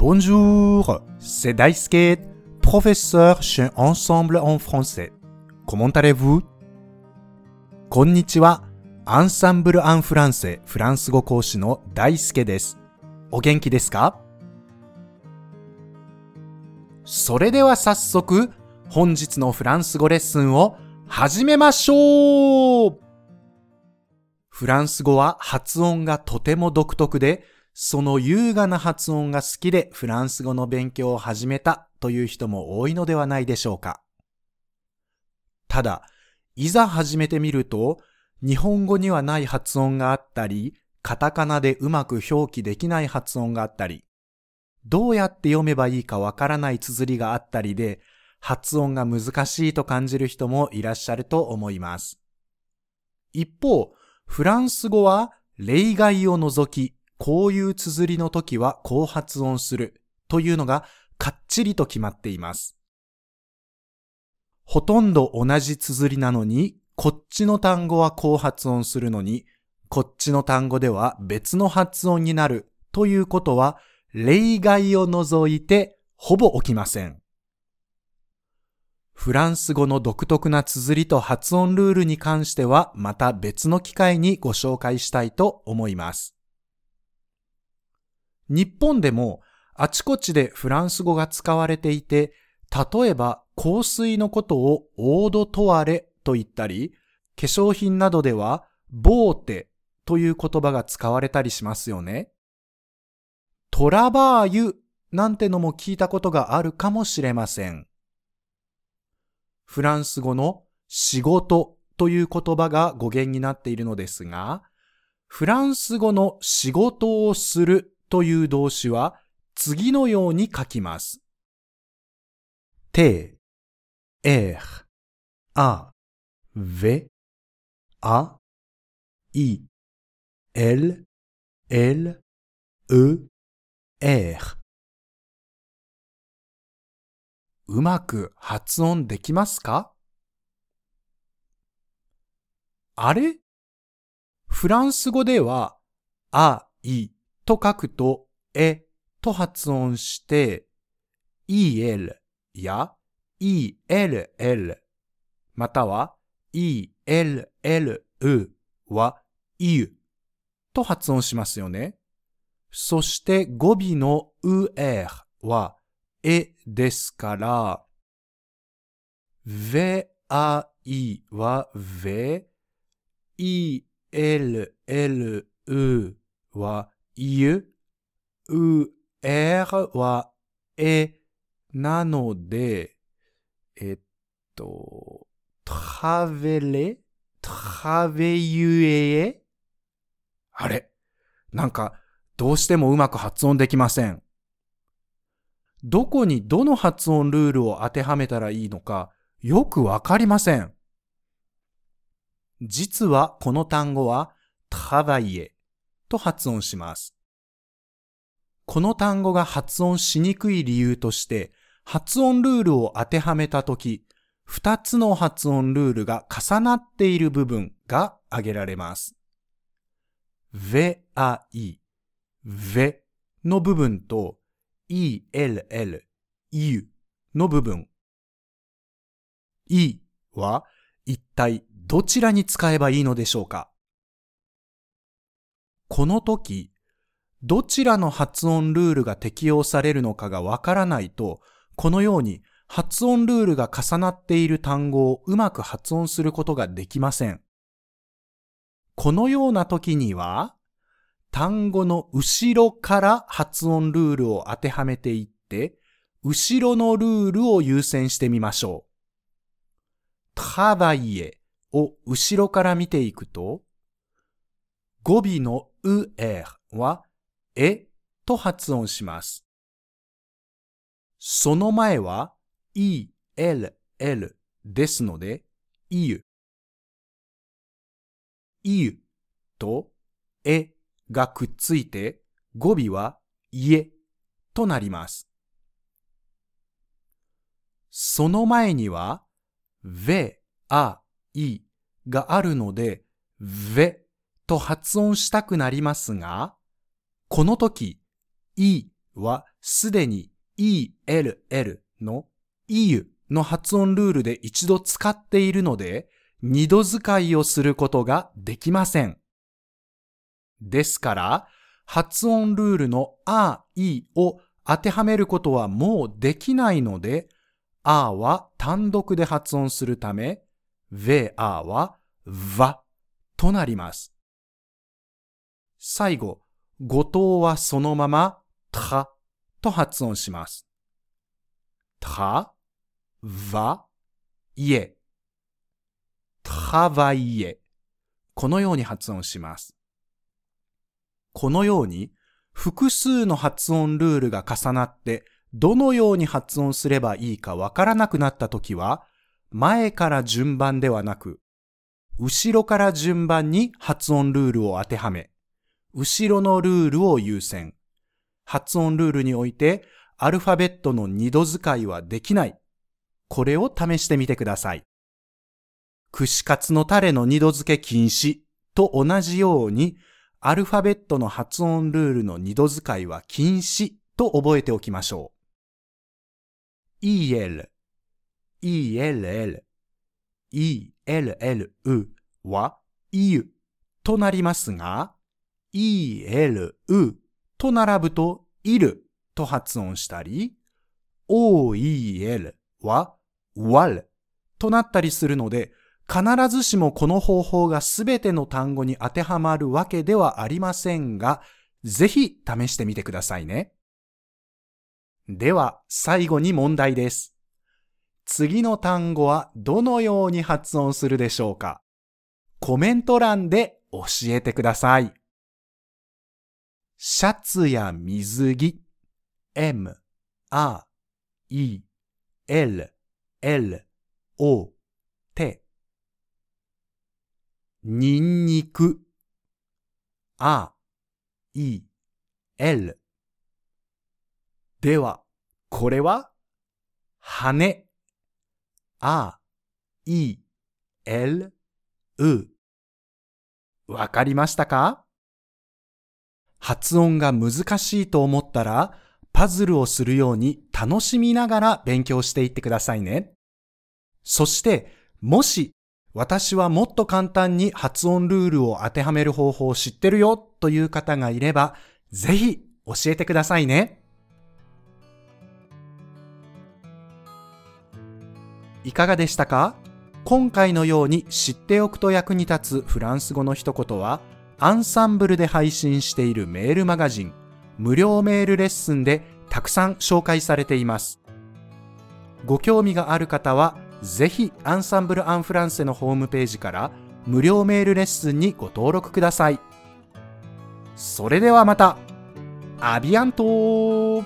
Bonjour, c'est Daisuke, professeur chez Ensemble en français. Comment allez-vous? こんにちは。アンサンブル・アン・フランセ、フランス語講師の大輔です。お元気ですかそれでは早速、本日のフランス語レッスンを始めましょうフランス語は発音がとても独特で、その優雅な発音が好きでフランス語の勉強を始めたという人も多いのではないでしょうか。ただ、いざ始めてみると、日本語にはない発音があったり、カタカナでうまく表記できない発音があったり、どうやって読めばいいかわからない綴りがあったりで、発音が難しいと感じる人もいらっしゃると思います。一方、フランス語は例外を除き、こういう綴りの時はこう発音するというのがかっちりと決まっています。ほとんど同じ綴りなのに、こっちの単語はこう発音するのに、こっちの単語では別の発音になるということは、例外を除いてほぼ起きません。フランス語の独特な綴りと発音ルールに関してはまた別の機会にご紹介したいと思います。日本でもあちこちでフランス語が使われていて、例えば香水のことをオードトワレと言ったり、化粧品などではボーテという言葉が使われたりしますよね。トラバーユなんてのも聞いたことがあるかもしれません。フランス語の仕事という言葉が語源になっているのですが、フランス語の仕事をするという動詞は次のように書きます。t, r, a, v, a, i, l, l, e, r うまく発音できますか？あれ？フランス語では、あ、い。と書くと、えと発音して、el や ell または ellu は u と発音しますよね。そして語尾の er はえですから、vai は ve, i l l u は u, u r はえなので、えっと、travailler, travailler? あれ？なんか、どうしてもうまく発音できません。どこにどの発音ルールを当てはめたらいいのかよくわかりません。実はこの単語は travailler と発音します。この単語が発音しにくい理由として発音ルールを当てはめたとき、二つの発音ルールが重なっている部分が挙げられます。ve, a, i, ve の部分と ell, u の部分。e は一体どちらに使えばいいのでしょうか？この時、どちらの発音ルールが適用されるのかがわからないと、このように発音ルールが重なっている単語をうまく発音することができません。このような時には、単語の後ろから発音ルールを当てはめていって、後ろのルールを優先してみましょう。travailler を後ろから見ていくと、語尾の er はえと発音します。その前は e, l, l ですので、いゆいゆとえがくっついて語尾は家となります。その前には ve, a, i があるので ve と発音したくなりますが、この時 i はすでに ELL の EU の発音ルールで一度使っているので、二度使いをすることができません。ですから、発音ルールのあ、いを当てはめることはもうできないので、あは単独で発音するため、ve あはわとなります。最後、語頭はそのままたと発音します。た、わ、いえ。travailler このように発音します。このように複数の発音ルールが重なってどのように発音すればいいかわからなくなったときは前から順番ではなく後ろから順番に発音ルールを当てはめ後ろのルールを優先発音ルールにおいてアルファベットの二度使いはできないこれを試してみてください。串カツのタレの二度漬け禁止と同じように、アルファベットの発音ルールの二度使いは禁止と覚えておきましょう。el, ell, ell は u となりますが、el と並ぶと il と発音したり、oel は wal となったりするので、必ずしもこの方法がすべての単語に当てはまるわけではありませんが、ぜひ試してみてくださいね。では、最後に問題です。次の単語はどのように発音するでしょうかコメント欄で教えてください。シャツや水着。M, R, E, L, L, O, にんにく、あ、い、l。では、これは、羽、あ、い、l、う。わかりましたか？発音が難しいと思ったら、パズルをするように楽しみながら勉強していってくださいね。そして、もし私はもっと簡単に発音ルールを当てはめる方法を知ってるよという方がいれば、ぜひ教えてくださいね。いかがでしたか？今回のように知っておくと役に立つフランス語の一言は、アンサンブルで配信しているメールマガジン、無料メールレッスンでたくさん紹介されています。ご興味がある方は、ぜひアンサンブル・アン・フランセのホームページから無料メールレッスンにご登録ください。それではまた、アビアント